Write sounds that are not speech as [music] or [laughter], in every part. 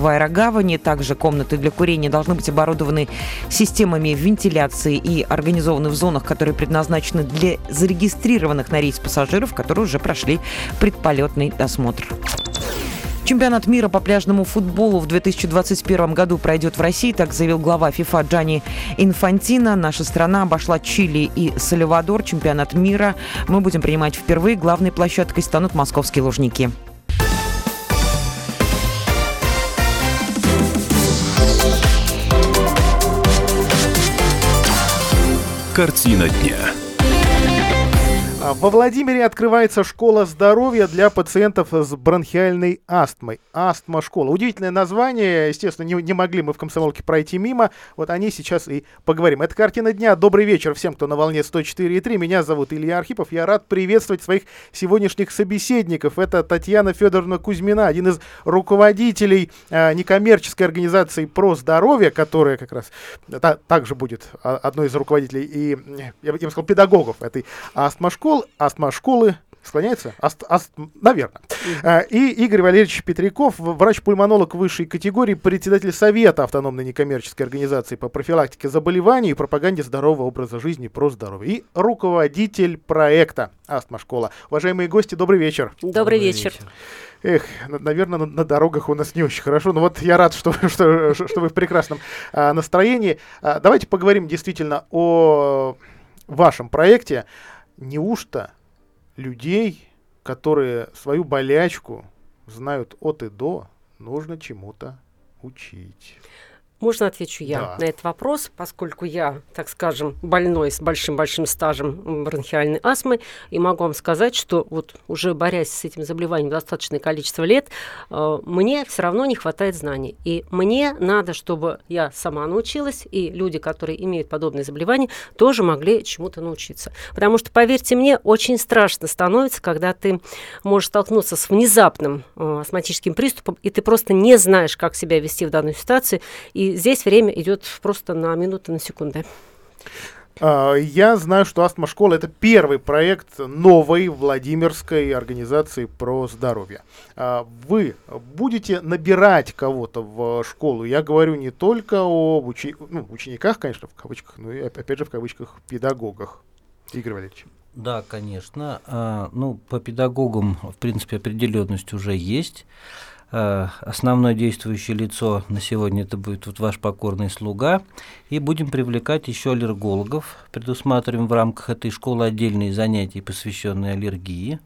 в аэрогавани. Также комнаты для курения должны быть оборудованы системами вентиляции и организованы в зонах, которые предназначены для зарегистрированных на рейс пассажиров, которые уже прошли предполетный досмотр. Чемпионат мира по пляжному футболу в 2021 году пройдет в России, так заявил глава ФИФА Джани Инфантино. Наша страна обошла Чили и Сальвадор. Чемпионат мира мы будем принимать впервые. Главной площадкой станут московские лужники. Картина дня. Во Владимире открывается школа здоровья для пациентов с бронхиальной астмой. Астма школа. Удивительное название. Естественно, не, не могли мы в комсомолке пройти мимо. Вот они сейчас и поговорим. Это картина дня. Добрый вечер всем, кто на волне 104.3. Меня зовут Илья Архипов. Я рад приветствовать своих сегодняшних собеседников. Это Татьяна Федоровна Кузьмина, один из руководителей э, некоммерческой организации про здоровье, которая как раз та, также будет а, одной из руководителей и, я, бы сказал, педагогов этой астма школы астма школы, склоняется? Аст, аст, наверное. Mm. И Игорь Валерьевич Петряков, врач-пульмонолог высшей категории, председатель Совета автономной некоммерческой организации по профилактике заболеваний и пропаганде здорового образа жизни про здоровье. И руководитель проекта «Астма школа». Уважаемые гости, добрый вечер. Добрый, добрый вечер. вечер. Эх, наверное, на, на дорогах у нас не очень хорошо, но вот я рад, [laughs] что, что, что вы в прекрасном а, настроении. А, давайте поговорим действительно о вашем проекте неужто людей, которые свою болячку знают от и до, нужно чему-то учить? Можно отвечу я да. на этот вопрос, поскольку я, так скажем, больной с большим-большим стажем бронхиальной астмы, и могу вам сказать, что вот уже борясь с этим заболеванием достаточное количество лет, э, мне все равно не хватает знаний. И мне надо, чтобы я сама научилась, и люди, которые имеют подобные заболевания, тоже могли чему-то научиться. Потому что, поверьте мне, очень страшно становится, когда ты можешь столкнуться с внезапным э, астматическим приступом, и ты просто не знаешь, как себя вести в данной ситуации, и здесь время идет просто на минуты, на секунды. А, я знаю, что Астма Школа это первый проект новой Владимирской организации про здоровье. А, вы будете набирать кого-то в школу. Я говорю не только о учи... ну, учениках, конечно, в кавычках, но и опять же в кавычках педагогах. Игорь Валерьевич. Да, конечно. А, ну, по педагогам, в принципе, определенность уже есть. Э, основное действующее лицо на сегодня это будет вот ваш покорный слуга. И будем привлекать еще аллергологов. Предусматриваем в рамках этой школы отдельные занятия, посвященные аллергии.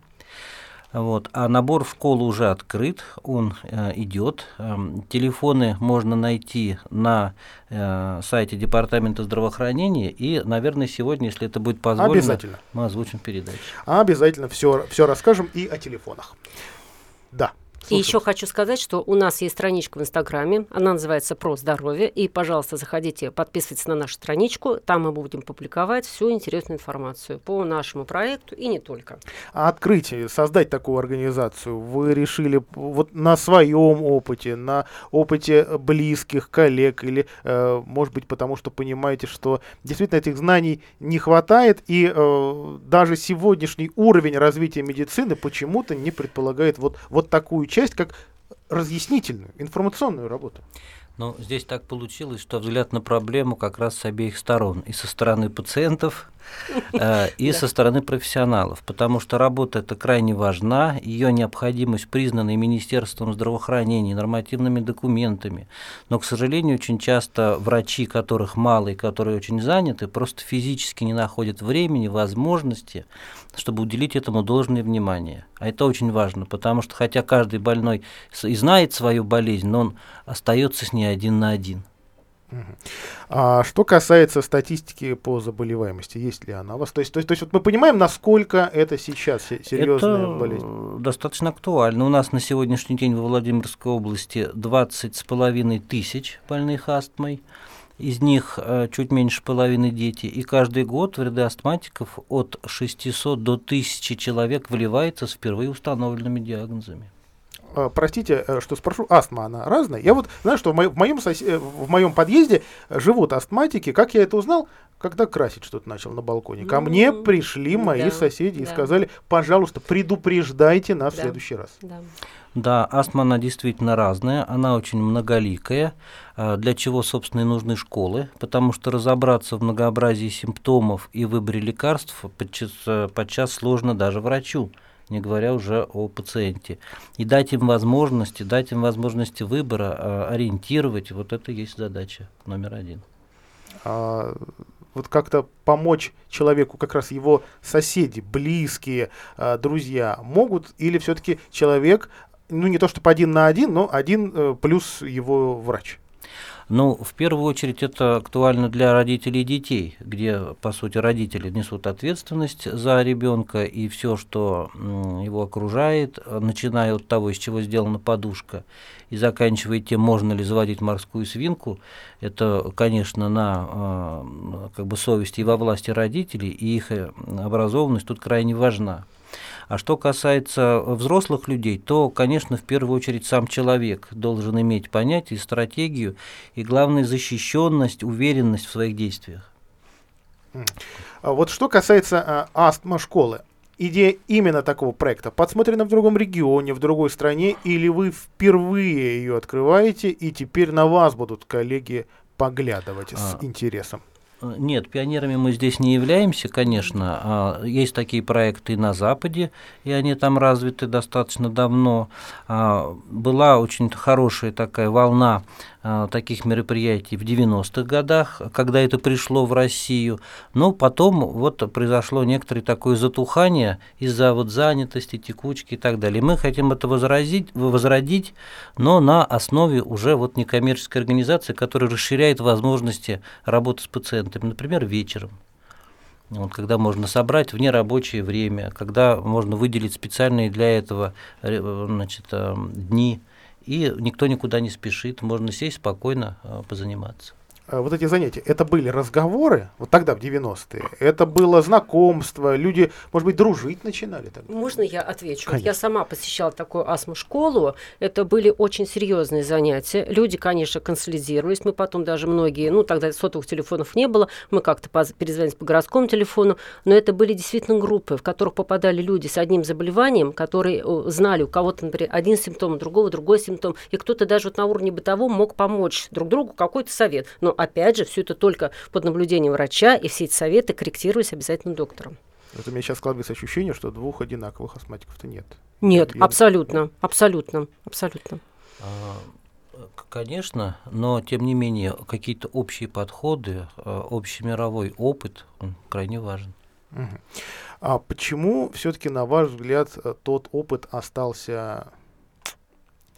Вот. А набор в школу уже открыт, он э, идет. Э, телефоны можно найти на э, сайте Департамента здравоохранения. И, наверное, сегодня, если это будет позволено, Обязательно. мы озвучим передачу. Обязательно все, все расскажем и о телефонах. Да. Слушай. И еще хочу сказать, что у нас есть страничка в Инстаграме, она называется «Про здоровье», и, пожалуйста, заходите, подписывайтесь на нашу страничку, там мы будем публиковать всю интересную информацию по нашему проекту и не только. А открытие, создать такую организацию вы решили вот на своем опыте, на опыте близких, коллег, или, э, может быть, потому что понимаете, что действительно этих знаний не хватает, и э, даже сегодняшний уровень развития медицины почему-то не предполагает вот, вот такую часть как разъяснительную, информационную работу. Ну, здесь так получилось, что взгляд на проблему как раз с обеих сторон. И со стороны пациентов, и со стороны профессионалов. Потому что работа эта крайне важна, ее необходимость признана и Министерством здравоохранения, нормативными документами. Но, к сожалению, очень часто врачи, которых мало и которые очень заняты, просто физически не находят времени, возможности, чтобы уделить этому должное внимание. А это очень важно, потому что хотя каждый больной и знает свою болезнь, но он остается с ней один на один. А что касается статистики по заболеваемости, есть ли она у вас? То есть, то есть, то есть вот мы понимаем, насколько это сейчас серьезная это болезнь? достаточно актуально. У нас на сегодняшний день во Владимирской области 20 с половиной тысяч больных астмой. Из них э, чуть меньше половины дети. И каждый год в ряды астматиков от 600 до 1000 человек вливается с впервые установленными диагнозами. Э, простите, э, что спрошу, астма она разная? Я вот знаю, что в моем, в моем, сос... в моем подъезде живут астматики. Как я это узнал? Когда красить что-то начал на балконе. Ко мне пришли мои да, соседи и сказали, пожалуйста, предупреждайте нас да, в следующий раз. Да. Да, астма, она действительно разная, она очень многоликая, для чего, собственно, и нужны школы, потому что разобраться в многообразии симптомов и выборе лекарств подчас, подчас сложно даже врачу не говоря уже о пациенте. И дать им возможности, дать им возможности выбора, а, ориентировать, вот это и есть задача номер один. А, вот как-то помочь человеку, как раз его соседи, близкие, а, друзья могут, или все-таки человек, ну не то чтобы один на один, но один э, плюс его врач? Ну, в первую очередь это актуально для родителей и детей, где, по сути, родители несут ответственность за ребенка и все, что его окружает, начиная от того, из чего сделана подушка, и заканчивая тем, можно ли заводить морскую свинку, это, конечно, на а, как бы совести и во власти родителей, и их э, образованность тут крайне важна. А что касается взрослых людей, то, конечно, в первую очередь сам человек должен иметь понятие, стратегию и, главное, защищенность, уверенность в своих действиях. А вот что касается а, астма школы, идея именно такого проекта подсмотрена в другом регионе, в другой стране, или вы впервые ее открываете, и теперь на вас будут коллеги поглядывать а, с интересом? Нет, пионерами мы здесь не являемся, конечно. А, есть такие проекты и на Западе, и они там развиты достаточно давно. А, была очень хорошая такая волна таких мероприятий в 90-х годах, когда это пришло в Россию. Но потом вот произошло некоторое такое затухание из-за вот занятости, текучки и так далее. мы хотим это возразить, возродить, но на основе уже вот некоммерческой организации, которая расширяет возможности работы с пациентами, например, вечером. Вот, когда можно собрать в нерабочее время, когда можно выделить специальные для этого э, значит, э, дни – и никто никуда не спешит, можно сесть спокойно а, позаниматься. А вот эти занятия, это были разговоры, вот тогда, в 90-е, это было знакомство, люди, может быть, дружить начинали тогда? Можно я отвечу? Вот я сама посещала такую астму-школу, это были очень серьезные занятия, люди, конечно, консолидировались, мы потом даже многие, ну, тогда сотовых телефонов не было, мы как-то перезвонились по городскому телефону, но это были действительно группы, в которых попадали люди с одним заболеванием, которые знали, у кого-то, например, один симптом, у другого другой симптом, и кто-то даже вот на уровне бытовом мог помочь друг другу какой-то совет, но опять же, все это только под наблюдением врача, и все эти советы корректировались обязательно доктором. Вот у меня сейчас складывается ощущение, что двух одинаковых астматиков-то нет. Нет, Я... абсолютно, абсолютно, абсолютно. А, конечно, но тем не менее какие-то общие подходы, а, общемировой опыт, он крайне важен. Угу. А почему все-таки, на ваш взгляд, тот опыт остался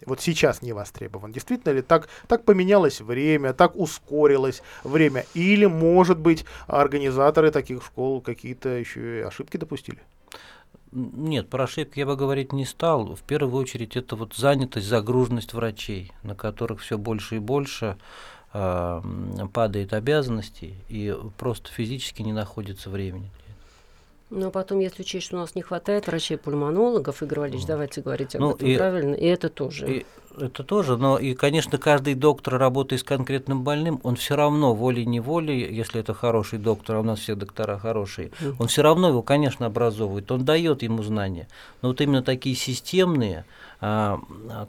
вот сейчас не востребован. Действительно ли так, так поменялось время, так ускорилось время? Или, может быть, организаторы таких школ какие-то еще ошибки допустили? Нет, про ошибки я бы говорить не стал. В первую очередь это вот занятость, загруженность врачей, на которых все больше и больше э, падает обязанностей и просто физически не находится времени. Ну, а потом, если учесть, что у нас не хватает врачей-пульмонологов, Игорь Валерьевич, ну, давайте говорить об ну, этом и, правильно, и это тоже. И, это тоже, но и, конечно, каждый доктор, работая с конкретным больным, он все равно волей-неволей, если это хороший доктор, а у нас все доктора хорошие, он все равно его, конечно, образовывает, он дает ему знания. Но вот именно такие системные, а,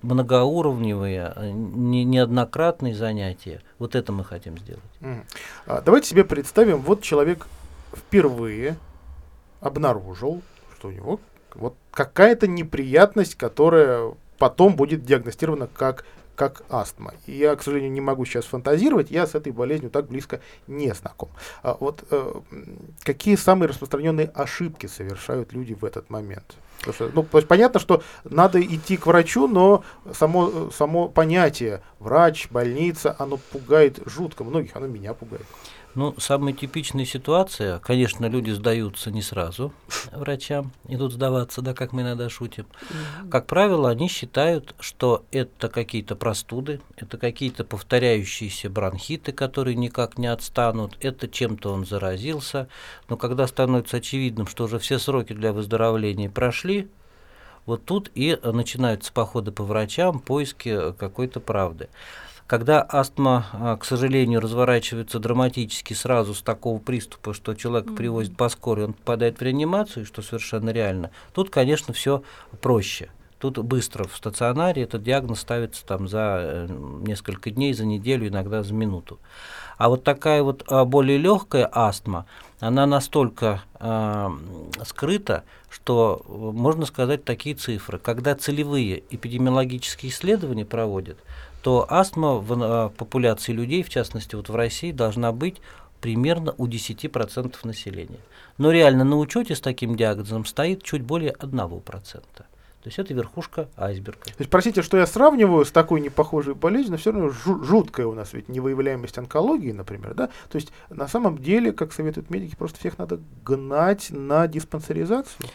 многоуровневые, не, неоднократные занятия, вот это мы хотим сделать. А, давайте себе представим, вот человек впервые обнаружил, что у него вот какая-то неприятность, которая потом будет диагностирована как, как астма. И я, к сожалению, не могу сейчас фантазировать, я с этой болезнью так близко не знаком. А вот э, какие самые распространенные ошибки совершают люди в этот момент? Потому что, ну, то есть понятно, что надо идти к врачу, но само, само понятие врач, больница, оно пугает жутко многих, оно меня пугает. Ну, самая типичная ситуация, конечно, люди сдаются не сразу врачам, идут сдаваться, да, как мы иногда шутим. Как правило, они считают, что это какие-то простуды, это какие-то повторяющиеся бронхиты, которые никак не отстанут, это чем-то он заразился. Но когда становится очевидным, что уже все сроки для выздоровления прошли, Вот тут и начинаются походы по врачам, поиски какой-то правды. Когда астма, а, к сожалению, разворачивается драматически сразу с такого приступа, что человек mm-hmm. привозит по скорой, он попадает в реанимацию, что совершенно реально, тут, конечно, все проще. Тут быстро в стационаре этот диагноз ставится там за э, несколько дней, за неделю, иногда за минуту. А вот такая вот а, более легкая астма, она настолько э, скрыта, что можно сказать такие цифры. Когда целевые эпидемиологические исследования проводят, то астма в э, популяции людей, в частности вот в России, должна быть примерно у 10% населения. Но реально на учете с таким диагнозом стоит чуть более 1%. То есть это верхушка айсберга. То есть, простите, что я сравниваю с такой непохожей болезнью, но все равно жуткая у нас ведь невыявляемость онкологии, например, да? То есть, на самом деле, как советуют медики, просто всех надо гнать на диспансеризацию?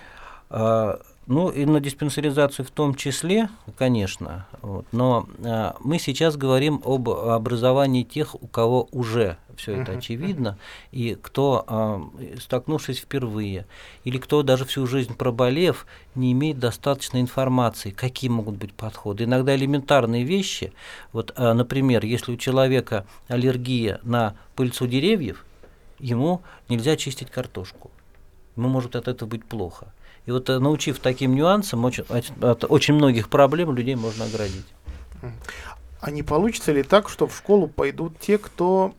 А, ну, и на диспансеризацию в том числе, конечно. Вот, но а, мы сейчас говорим об образовании тех, у кого уже все это очевидно, и кто, а, столкнувшись впервые, или кто даже всю жизнь проболев, не имеет достаточной информации, какие могут быть подходы. Иногда элементарные вещи, вот, а, например, если у человека аллергия на пыльцу деревьев, ему нельзя чистить картошку. Ему может от этого быть плохо. И вот э, научив таким нюансам, очень, от очень многих проблем людей можно оградить. А не получится ли так, что в школу пойдут те, кто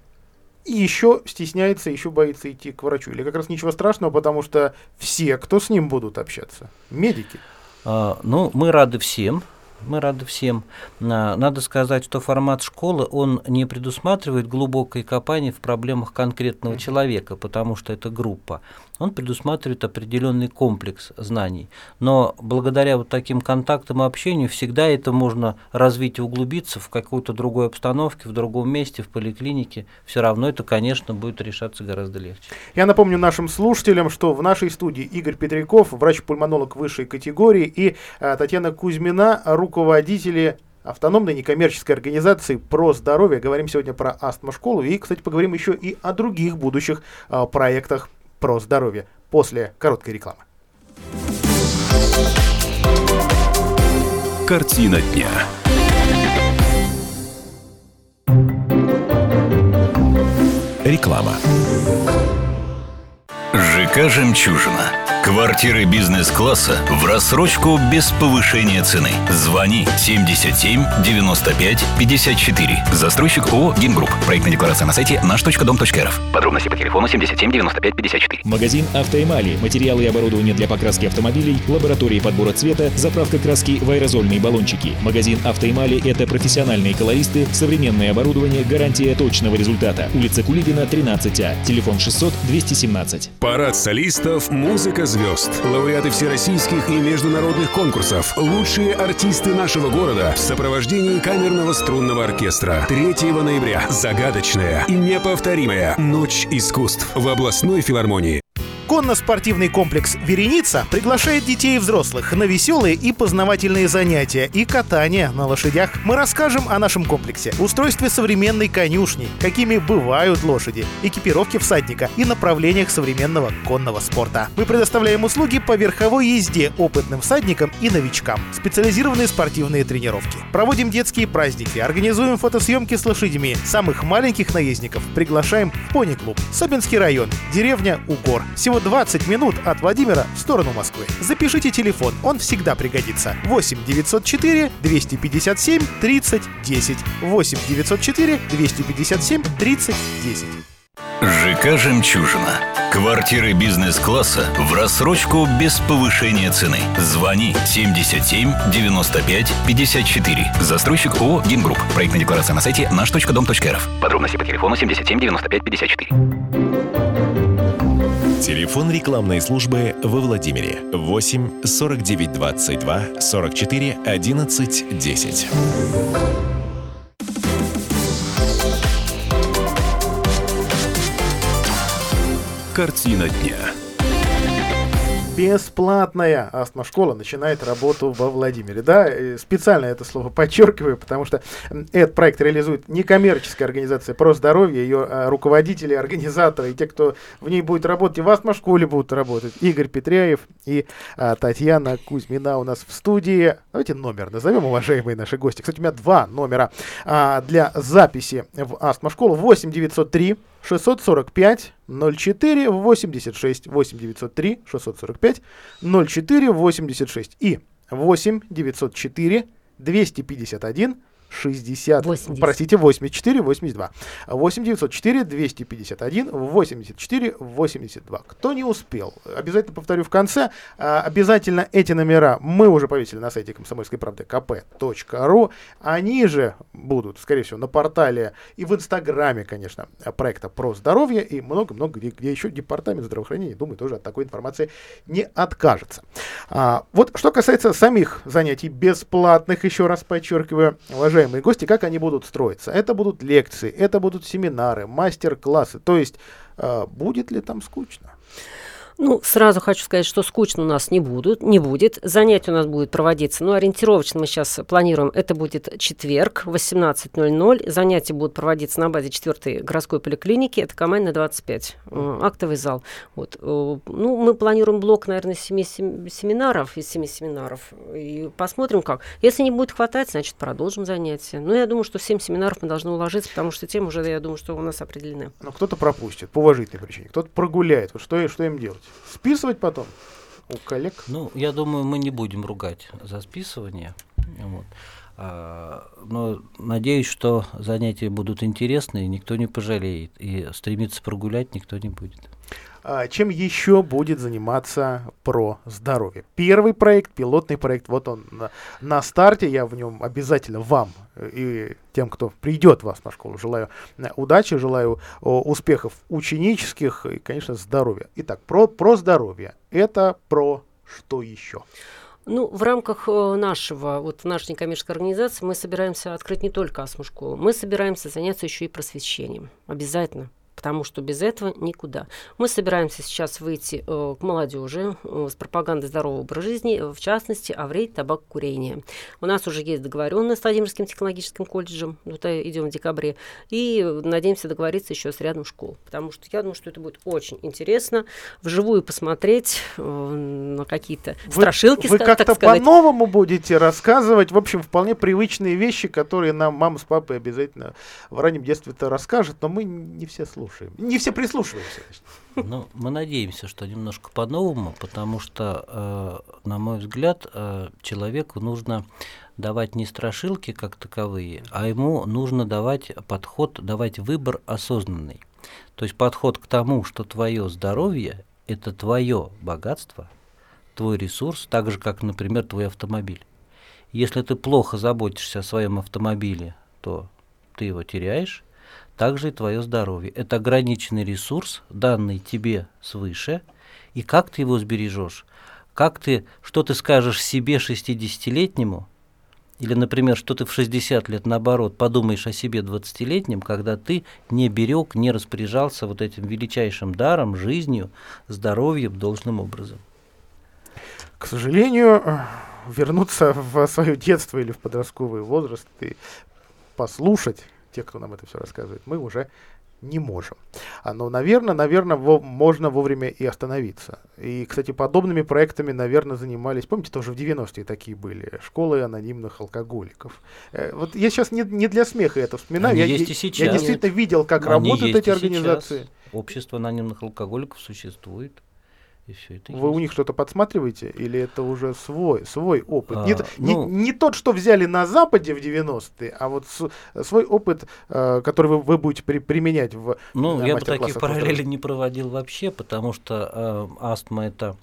еще стесняется, еще боится идти к врачу? Или как раз ничего страшного, потому что все, кто с ним будут общаться, медики? А, ну, мы рады всем, мы рады всем. Надо сказать, что формат школы, он не предусматривает глубокой копания в проблемах конкретного человека, потому что это группа. Он предусматривает определенный комплекс знаний. Но благодаря вот таким контактам и общению всегда это можно развить и углубиться в какой-то другой обстановке, в другом месте, в поликлинике. Все равно это, конечно, будет решаться гораздо легче. Я напомню нашим слушателям, что в нашей студии Игорь Петряков, врач-пульмонолог высшей категории, и а, Татьяна Кузьмина, руководители автономной некоммерческой организации про здоровье. Говорим сегодня про астмошколу и, кстати, поговорим еще и о других будущих а, проектах про здоровье после короткой рекламы. Картина дня. Реклама. ЖК «Жемчужина» Квартиры бизнес-класса в рассрочку без повышения цены. Звони 77 95 54. Застройщик ООО «Гимгрупп». Проектная декларация на сайте наш.дом.рф. Подробности по телефону 77 95 54. Магазин «Автоэмали». Материалы и оборудование для покраски автомобилей, лаборатории подбора цвета, заправка краски в аэрозольные баллончики. Магазин «Автоэмали» — это профессиональные колористы, современное оборудование, гарантия точного результата. Улица Кулибина, 13А. Телефон 600 217. Парад солистов, музыка звезд, лауреаты всероссийских и международных конкурсов, лучшие артисты нашего города в сопровождении камерного струнного оркестра. 3 ноября. Загадочная и неповторимая Ночь искусств в областной филармонии. Конно-спортивный комплекс «Вереница» приглашает детей и взрослых на веселые и познавательные занятия и катание на лошадях. Мы расскажем о нашем комплексе, устройстве современной конюшни, какими бывают лошади, экипировке всадника и направлениях современного конного спорта. Мы предоставляем услуги по верховой езде опытным всадникам и новичкам, специализированные спортивные тренировки. Проводим детские праздники, организуем фотосъемки с лошадьми. Самых маленьких наездников приглашаем в пони-клуб. Собинский район, деревня Угор. Всего 20 минут от Владимира в сторону Москвы. Запишите телефон, он всегда пригодится. 8 904 257 30 10. 8 904 257 30 10. ЖК «Жемчужина». Квартиры бизнес-класса в рассрочку без повышения цены. Звони 77 95 54. Застройщик ООО «Гимгрупп». Проектная декларация на сайте наш.дом.рф. Подробности по телефону 77 95 54. Телефон рекламной службы во Владимире 8 49 22 44 11 10. Картина дня. Бесплатная астмошкола начинает работу во Владимире. Да, специально это слово подчеркиваю, потому что этот проект реализует некоммерческая организация про здоровье, ее а, руководители, организаторы и те, кто в ней будет работать, и в астмошколе будут работать. Игорь Петряев и а, Татьяна Кузьмина у нас в студии. Давайте номер назовем, уважаемые наши гости. Кстати, у меня два номера а, для записи в астмошколу. 8 903 645 04 86 8 903 645 04 86 и 8 904 251 60, 80. простите, 84, 82. 8 904 251 84 82. Кто не успел, обязательно повторю в конце, а, обязательно эти номера мы уже повесили на сайте комсомольской правды kp.ru. Они же будут, скорее всего, на портале и в инстаграме, конечно, проекта про здоровье и много-много где, где еще департамент здравоохранения, думаю, тоже от такой информации не откажется. А, вот что касается самих занятий бесплатных, еще раз подчеркиваю, уважаемые уважаемые гости, как они будут строиться. Это будут лекции, это будут семинары, мастер-классы. То есть, э, будет ли там скучно? Ну, сразу хочу сказать, что скучно у нас не, будут, не будет. Занятие у нас будет проводиться, ну, ориентировочно мы сейчас планируем, это будет четверг, 18.00. Занятия будут проводиться на базе 4 городской поликлиники, это Камайна 25, э, актовый зал. Вот. Э, ну, мы планируем блок, наверное, 7 семинаров, из 7 семинаров, и посмотрим как. Если не будет хватать, значит, продолжим занятия. Но я думаю, что 7 семинаров мы должны уложиться, потому что темы уже, я думаю, что у нас определены. Но кто-то пропустит по уважительной причине, кто-то прогуляет. Вот что, что им делать? Списывать потом у коллег? Ну, я думаю, мы не будем ругать за списывание. Вот. А, но надеюсь, что занятия будут интересные, никто не пожалеет, и стремиться прогулять никто не будет. А, чем еще будет заниматься про здоровье. Первый проект, пилотный проект, вот он на, на старте, я в нем обязательно вам и тем, кто придет в вас на школу, желаю э, удачи, желаю успехов ученических и, конечно, здоровья. Итак, про, про здоровье. Это про что еще? Ну, в рамках э, нашего, вот нашей некоммерческой организации мы собираемся открыть не только астму-школу, мы собираемся заняться еще и просвещением. Обязательно потому что без этого никуда. Мы собираемся сейчас выйти э, к молодежи э, с пропагандой здорового образа жизни, в частности, о вреде табакокурения. У нас уже есть договоренность с Владимирским технологическим колледжем, вот идем в декабре, и надеемся договориться еще с рядом школ, потому что я думаю, что это будет очень интересно вживую посмотреть э, на какие-то вы, страшилки, Вы как-то по-новому будете рассказывать, в общем, вполне привычные вещи, которые нам мама с папой обязательно в раннем детстве-то расскажут, но мы не все слушаем слушаем. Не все прислушиваемся. Ну, мы надеемся, что немножко по-новому, потому что, э, на мой взгляд, э, человеку нужно давать не страшилки как таковые, а ему нужно давать подход, давать выбор осознанный. То есть подход к тому, что твое здоровье – это твое богатство, твой ресурс, так же, как, например, твой автомобиль. Если ты плохо заботишься о своем автомобиле, то ты его теряешь, также и твое здоровье. Это ограниченный ресурс, данный тебе свыше, и как ты его сбережешь, как ты, что ты скажешь себе 60-летнему, или, например, что ты в 60 лет, наоборот, подумаешь о себе 20-летнем, когда ты не берег, не распоряжался вот этим величайшим даром, жизнью, здоровьем должным образом. К сожалению, вернуться в свое детство или в подростковый возраст и послушать те, кто нам это все рассказывает, мы уже не можем. А, но, наверное, наверное, во, можно вовремя и остановиться. И, кстати, подобными проектами, наверное, занимались, помните, тоже в 90-е такие были, школы анонимных алкоголиков. Э, вот я сейчас не, не для смеха это вспоминаю. Они я, есть и сейчас. я действительно видел, как Они работают эти организации. Сейчас. Общество анонимных алкоголиков существует. И все это Вы есть. у них что-то подсматриваете? Или это уже свой, свой опыт? А, не, ну, не, не тот, что взяли на Западе в 90-е, а вот с, свой опыт, э, который вы, вы будете при, применять в Ну, я бы таких параллелей не проводил вообще, потому что э, астма это...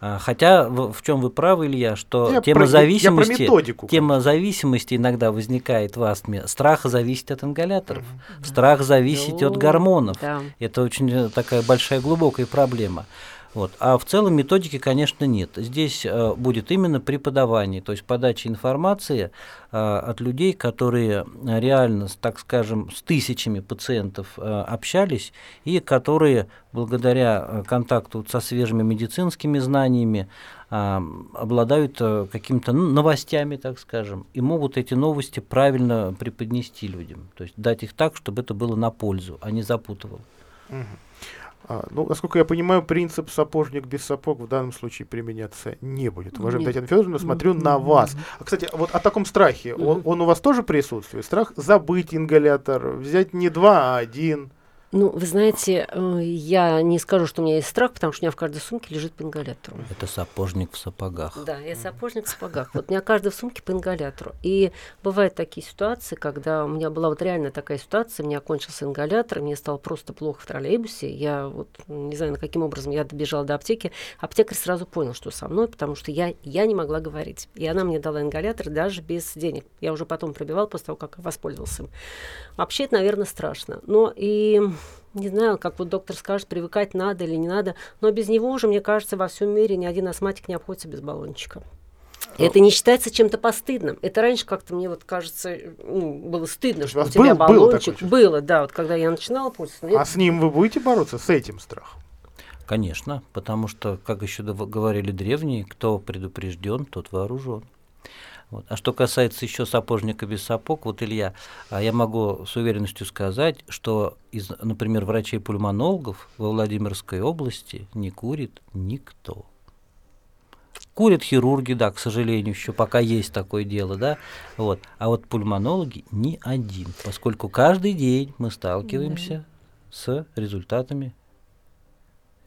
Э, хотя в, в чем вы правы, Илья, что я тема про, зависимости, я методику, тема зависимости иногда возникает в астме. Страх зависит от ингаляторов, mm-hmm. страх зависит ну, от гормонов. Да. Это очень э, такая большая глубокая проблема. Вот. А в целом методики, конечно, нет. Здесь э, будет именно преподавание, то есть подача информации э, от людей, которые реально, так скажем, с тысячами пациентов э, общались и которые благодаря э, контакту со свежими медицинскими знаниями э, обладают э, какими-то новостями, так скажем, и могут эти новости правильно преподнести людям, то есть дать их так, чтобы это было на пользу, а не запутывало. Угу. А, ну, насколько я понимаю, принцип сапожник без сапог в данном случае применяться не будет. Уважаемая Татьяна Федоровна, смотрю на вас. А, кстати, вот о таком страхе, он, он у вас тоже присутствует? Страх забыть ингалятор, взять не два, а один? Ну, вы знаете, э, я не скажу, что у меня есть страх, потому что у меня в каждой сумке лежит по ингалятору. Это сапожник в сапогах. Да, я сапожник в сапогах. Вот у меня каждый в сумке по ингалятору. И бывают такие ситуации, когда у меня была вот реально такая ситуация, у меня кончился ингалятор, мне стало просто плохо в троллейбусе. Я вот не знаю, на каким образом я добежала до аптеки. Аптекарь сразу понял, что со мной, потому что я, я не могла говорить. И она мне дала ингалятор даже без денег. Я уже потом пробивала после того, как воспользовался им. Вообще это, наверное, страшно. Но и не знаю, как вот доктор скажет, привыкать надо или не надо, но без него уже, мне кажется, во всем мире ни один астматик не обходится без баллончика. И это не считается чем-то постыдным. Это раньше как-то мне вот кажется, ну, было стыдно, что у тебя был, баллончик. Был было, да, вот когда я начинала пользоваться. А это... с ним вы будете бороться, с этим страхом? Конечно, потому что, как еще говорили древние, кто предупрежден, тот вооружен. Вот. А что касается еще сапожника без сапог, вот Илья, а я могу с уверенностью сказать, что из, например, врачей-пульмонологов во Владимирской области не курит никто. Курят хирурги, да, к сожалению, еще пока есть такое дело, да, вот. А вот пульмонологи ни один, поскольку каждый день мы сталкиваемся да. с результатами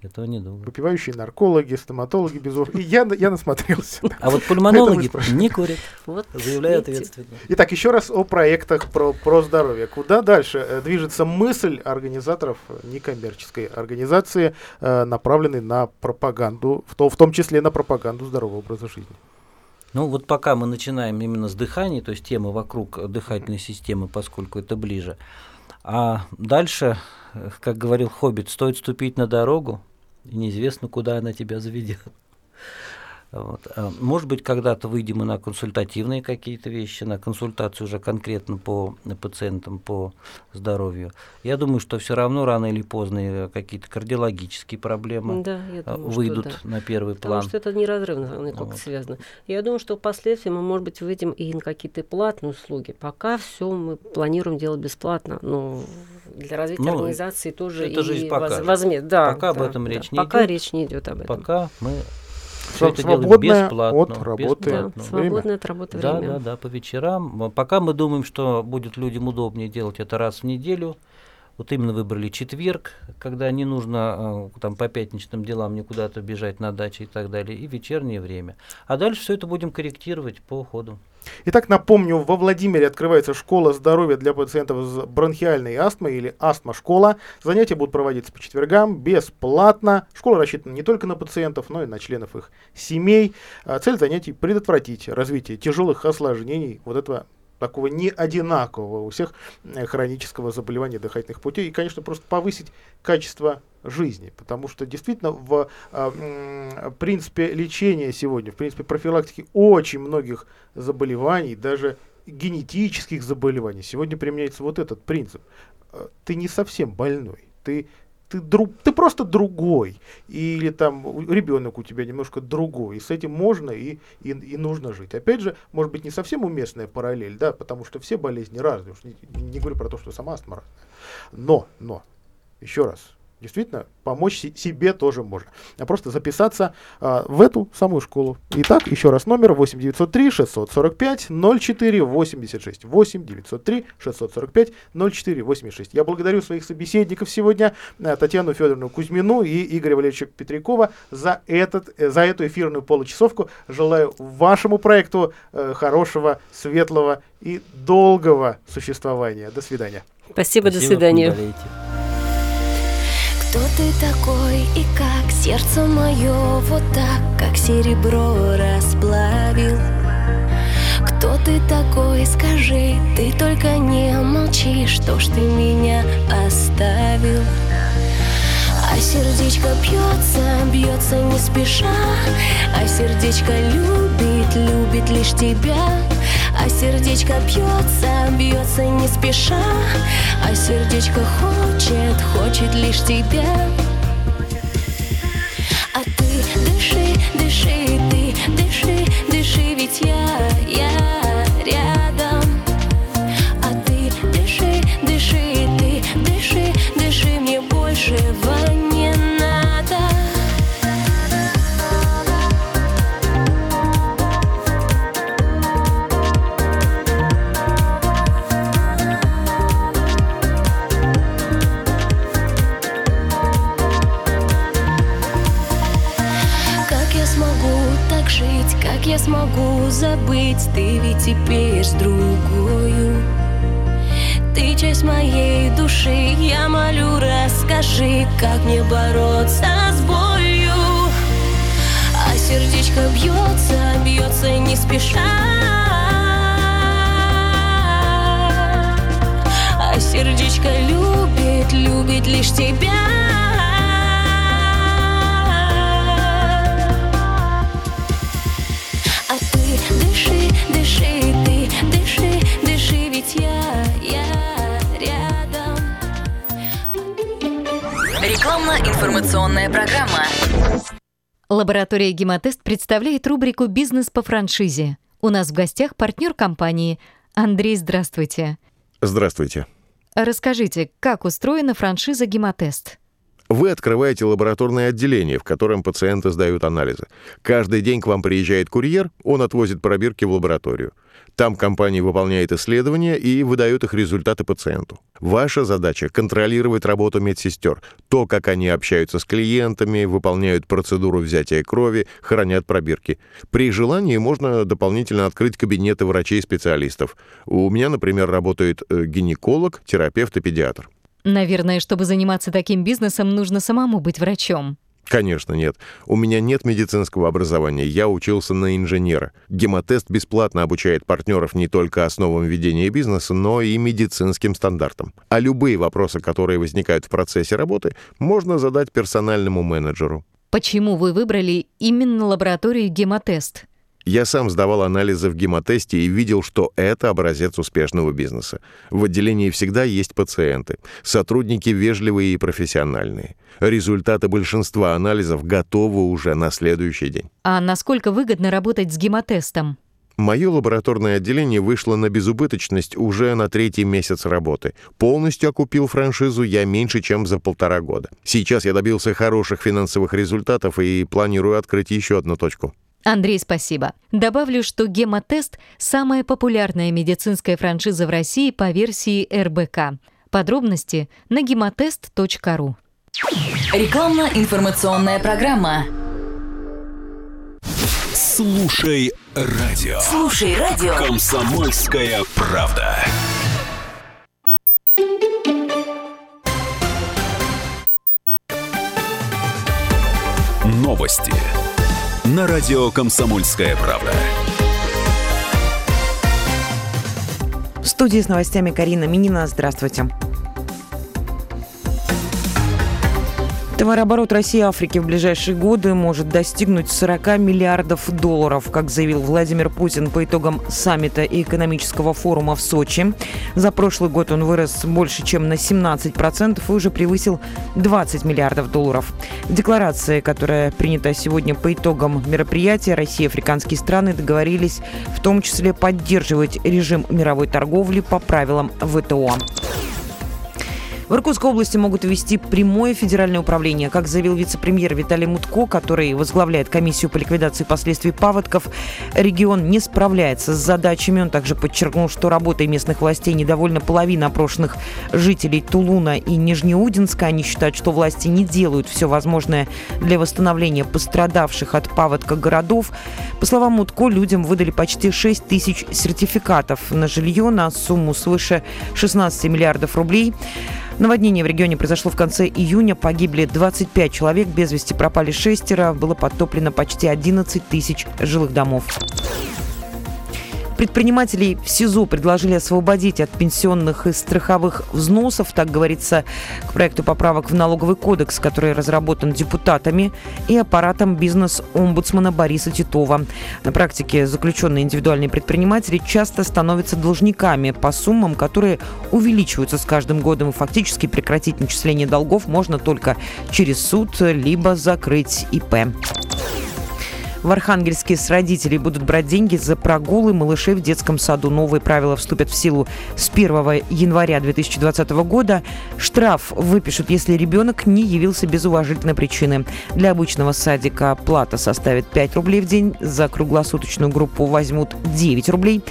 этого недолго. Выпивающие наркологи, стоматологи без И я, я насмотрелся. А вот пульмонологи не курят. Вот, заявляю ответственно. Итак, еще раз о проектах про, про здоровье. Куда дальше э, движется мысль организаторов некоммерческой организации, э, направленной на пропаганду, в, то, в том числе на пропаганду здорового образа жизни? Ну вот пока мы начинаем именно с дыхания, то есть темы вокруг дыхательной системы, поскольку это ближе, а дальше, э, как говорил Хоббит, стоит ступить на дорогу, и неизвестно, куда она тебя заведет. Вот. А, может быть, когда-то выйдем и на консультативные какие-то вещи, на консультацию уже конкретно по пациентам, по здоровью. Я думаю, что все равно рано или поздно э, какие-то кардиологические проблемы да, думаю, выйдут да. на первый Потому план. Потому что это неразрывно как вот. связано. Я думаю, что впоследствии мы, может быть, выйдем и на какие-то платные услуги. Пока все мы планируем делать бесплатно, но для развития ну, организации тоже это и воз, возьмет. Да, пока да, об этом да. речь не пока идет. речь не идет об этом. Пока мы все это свободное бесплатно, от работы да, время. Свободное от работы да, время. Да, да, по вечерам. Пока мы думаем, что будет людям удобнее делать это раз в неделю, вот именно выбрали четверг, когда не нужно э, там по пятничным делам никуда-то бежать на даче и так далее, и вечернее время. А дальше все это будем корректировать по ходу. Итак, напомню, во Владимире открывается школа здоровья для пациентов с бронхиальной астмой или астма-школа. Занятия будут проводиться по четвергам бесплатно. Школа рассчитана не только на пациентов, но и на членов их семей. А цель занятий предотвратить развитие тяжелых осложнений вот этого такого не одинакового у всех э, хронического заболевания дыхательных путей и, конечно, просто повысить качество жизни, потому что действительно в э, принципе лечения сегодня, в принципе профилактики очень многих заболеваний, даже генетических заболеваний, сегодня применяется вот этот принцип. Э, ты не совсем больной, ты ты, друг, ты просто другой. Или там ребенок у тебя немножко другой. И с этим можно и, и, и нужно жить. Опять же, может быть, не совсем уместная параллель, да, потому что все болезни разные. Уж не, не говорю про то, что сама астма разная. Но, но, еще раз, Действительно, помочь себе тоже можно. А просто записаться а, в эту самую школу. Итак, еще раз номер 8 903 645 04 86. 8 903 645 04 86. Я благодарю своих собеседников сегодня, а, Татьяну Федоровну Кузьмину и Игоря Валерьевича Петрякова за, этот, э, за эту эфирную получасовку. Желаю вашему проекту э, хорошего, светлого и долгого существования. До свидания. Спасибо, Спасибо до свидания. Кто ты такой и как сердце мое вот так, как серебро расплавил? Кто ты такой, скажи, ты только не молчи, что ж ты меня оставил? А сердечко бьется, бьется не спеша А сердечко любит, любит лишь тебя А сердечко бьется, бьется не спеша А сердечко хочет, хочет лишь тебя Лаборатория «Гемотест» представляет рубрику «Бизнес по франшизе». У нас в гостях партнер компании. Андрей, здравствуйте. Здравствуйте. Расскажите, как устроена франшиза «Гемотест»? Вы открываете лабораторное отделение, в котором пациенты сдают анализы. Каждый день к вам приезжает курьер, он отвозит пробирки в лабораторию. Там компания выполняет исследования и выдает их результаты пациенту. Ваша задача — контролировать работу медсестер, то, как они общаются с клиентами, выполняют процедуру взятия крови, хранят пробирки. При желании можно дополнительно открыть кабинеты врачей-специалистов. У меня, например, работает э, гинеколог, терапевт и педиатр. Наверное, чтобы заниматься таким бизнесом, нужно самому быть врачом. Конечно, нет. У меня нет медицинского образования, я учился на инженера. Гемотест бесплатно обучает партнеров не только основам ведения бизнеса, но и медицинским стандартам. А любые вопросы, которые возникают в процессе работы, можно задать персональному менеджеру. Почему вы выбрали именно лабораторию гемотест? Я сам сдавал анализы в гемотесте и видел, что это образец успешного бизнеса. В отделении всегда есть пациенты, сотрудники вежливые и профессиональные. Результаты большинства анализов готовы уже на следующий день. А насколько выгодно работать с гемотестом? Мое лабораторное отделение вышло на безубыточность уже на третий месяц работы. Полностью окупил франшизу я меньше, чем за полтора года. Сейчас я добился хороших финансовых результатов и планирую открыть еще одну точку. Андрей, спасибо. Добавлю, что гемотест – самая популярная медицинская франшиза в России по версии РБК. Подробности на гемотест.ру. Рекламно-информационная программа. Слушай радио. Слушай радио. Комсомольская правда. Новости на радио «Комсомольская правда». В студии с новостями Карина Минина. Здравствуйте. Товарооборот России и Африки в ближайшие годы может достигнуть 40 миллиардов долларов, как заявил Владимир Путин по итогам саммита и экономического форума в Сочи. За прошлый год он вырос больше, чем на 17% и уже превысил 20 миллиардов долларов. В декларации, которая принята сегодня по итогам мероприятия, Россия и африканские страны договорились в том числе поддерживать режим мировой торговли по правилам ВТО. В Иркутской области могут ввести прямое федеральное управление. Как заявил вице-премьер Виталий Мутко, который возглавляет комиссию по ликвидации последствий паводков, регион не справляется с задачами. Он также подчеркнул, что работой местных властей недовольна половина опрошенных жителей Тулуна и Нижнеудинска. Они считают, что власти не делают все возможное для восстановления пострадавших от паводка городов. По словам Мутко, людям выдали почти 6 тысяч сертификатов на жилье на сумму свыше 16 миллиардов рублей. Наводнение в регионе произошло в конце июня. Погибли 25 человек, без вести пропали шестеро. Было подтоплено почти 11 тысяч жилых домов. Предпринимателей в СИЗО предложили освободить от пенсионных и страховых взносов, так говорится, к проекту поправок в налоговый кодекс, который разработан депутатами и аппаратом бизнес-омбудсмана Бориса Титова. На практике заключенные индивидуальные предприниматели часто становятся должниками по суммам, которые увеличиваются с каждым годом, и фактически прекратить начисление долгов можно только через суд, либо закрыть ИП. В Архангельске с родителей будут брать деньги за прогулы малышей в детском саду. Новые правила вступят в силу с 1 января 2020 года. Штраф выпишут, если ребенок не явился без уважительной причины. Для обычного садика плата составит 5 рублей в день, за круглосуточную группу возьмут 9 рублей.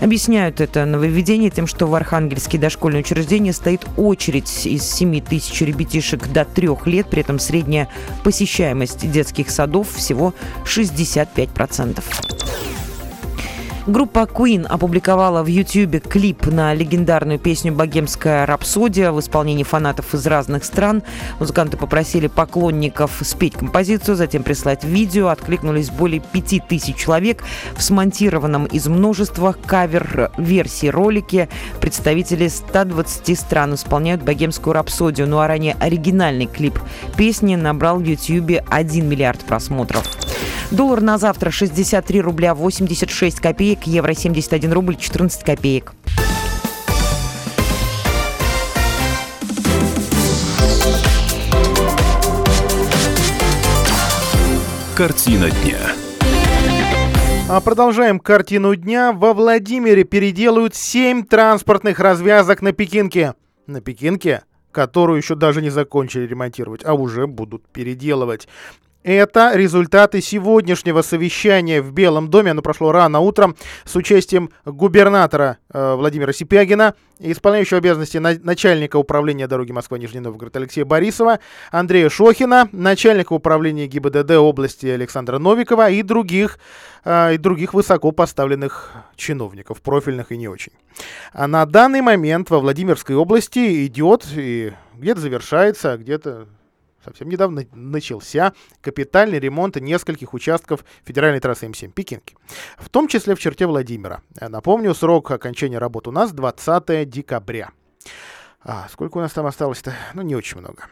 Объясняют это нововведение тем, что в Архангельске дошкольное учреждение стоит очередь из 7 тысяч ребятишек до 3 лет, при этом средняя посещаемость детских садов всего 60 65%. Группа Queen опубликовала в YouTube клип на легендарную песню «Богемская рапсодия» в исполнении фанатов из разных стран. Музыканты попросили поклонников спеть композицию, затем прислать видео. Откликнулись более 5000 человек. В смонтированном из множества кавер-версий ролике представители 120 стран исполняют «Богемскую рапсодию». Ну а ранее оригинальный клип песни набрал в YouTube 1 миллиард просмотров. Доллар на завтра 63 рубля 86 копеек, евро 71 рубль 14 копеек. Картина дня. А продолжаем картину дня. Во Владимире переделают 7 транспортных развязок на Пекинке. На Пекинке, которую еще даже не закончили ремонтировать, а уже будут переделывать. Это результаты сегодняшнего совещания в Белом доме. Оно прошло рано утром с участием губернатора э, Владимира Сипягина, исполняющего обязанности на, начальника управления дороги Москва-Нижний Новгород Алексея Борисова, Андрея Шохина, начальника управления ГИБДД области Александра Новикова и других, э, и других высоко поставленных чиновников, профильных и не очень. А на данный момент во Владимирской области идет и где-то завершается, а где-то совсем недавно начался капитальный ремонт нескольких участков федеральной трассы М7 Пекинки, в том числе в черте Владимира. Напомню, срок окончания работы у нас 20 декабря. А, сколько у нас там осталось-то? Ну, не очень много.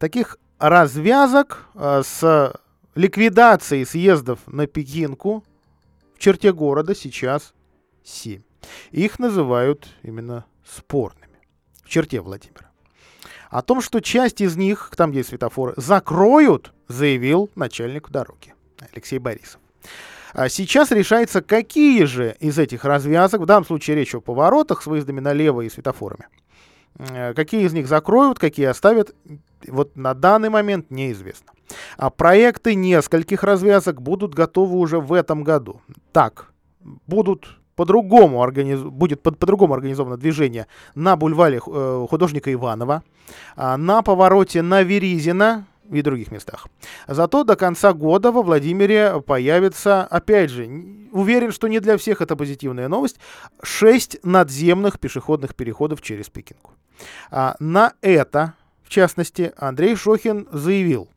Таких развязок а, с ликвидацией съездов на Пекинку в черте города сейчас 7. Их называют именно спорными в черте Владимира. О том, что часть из них, там где светофоры, закроют, заявил начальник дороги Алексей Борисов. А сейчас решается, какие же из этих развязок, в данном случае речь о поворотах с выездами налево и светофорами, э, какие из них закроют, какие оставят, вот на данный момент неизвестно. А проекты нескольких развязок будут готовы уже в этом году. Так, будут по-другому организ... будет по- по-другому организовано движение на бульваре э, художника Иванова, э, на повороте на Веризина и других местах. Зато до конца года во Владимире появится, опять же, уверен, что не для всех это позитивная новость, 6 надземных пешеходных переходов через Пекинку. А на это, в частности, Андрей Шохин заявил,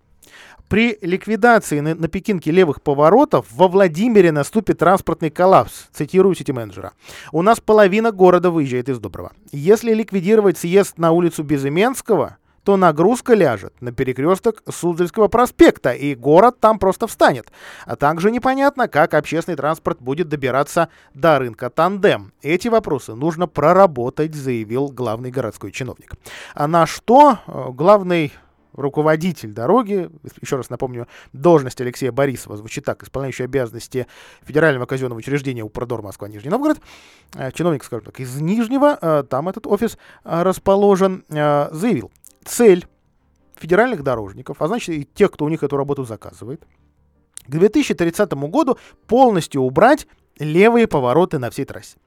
при ликвидации на, на Пекинке левых поворотов во Владимире наступит транспортный коллапс, цитирую сити-менеджера. У нас половина города выезжает из Доброго. Если ликвидировать съезд на улицу Безыменского, то нагрузка ляжет на перекресток Суздальского проспекта, и город там просто встанет. А также непонятно, как общественный транспорт будет добираться до рынка Тандем. Эти вопросы нужно проработать, заявил главный городской чиновник. А на что э, главный руководитель дороги, еще раз напомню, должность Алексея Борисова звучит так, исполняющий обязанности Федерального казенного учреждения Упродор Москва, Нижний Новгород, э, чиновник, скажем так, из Нижнего, э, там этот офис э, расположен, заявил, цель федеральных дорожников, а значит и тех, кто у них эту работу заказывает, к 2030 году полностью убрать левые повороты на всей трассе.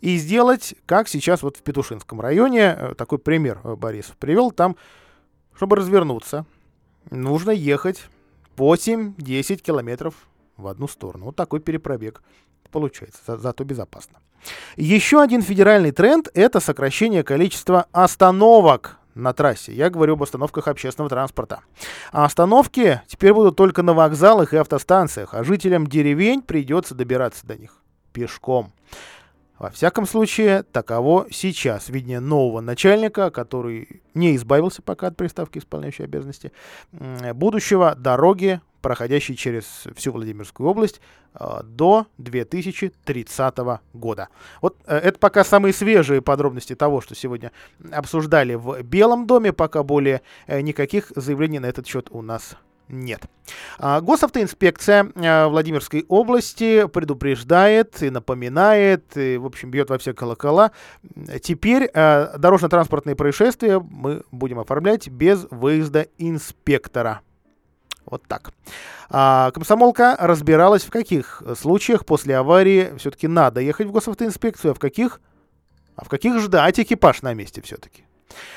И сделать, как сейчас вот в Петушинском районе, такой пример Борисов привел, там чтобы развернуться, нужно ехать 8-10 километров в одну сторону. Вот такой перепробег получается, за, зато безопасно. Еще один федеральный тренд – это сокращение количества остановок на трассе. Я говорю об остановках общественного транспорта. А остановки теперь будут только на вокзалах и автостанциях, а жителям деревень придется добираться до них пешком. Во всяком случае, таково сейчас видение нового начальника, который не избавился пока от приставки исполняющей обязанности, будущего дороги, проходящей через всю Владимирскую область э, до 2030 года. Вот э, это пока самые свежие подробности того, что сегодня обсуждали в Белом доме, пока более э, никаких заявлений на этот счет у нас нет. А, госавтоинспекция а, Владимирской области предупреждает и напоминает, и, в общем, бьет во все колокола. Теперь а, дорожно-транспортные происшествия мы будем оформлять без выезда инспектора. Вот так. А, комсомолка разбиралась, в каких случаях после аварии все-таки надо ехать в госавтоинспекцию, а в каких, а в каких ждать экипаж на месте все-таки.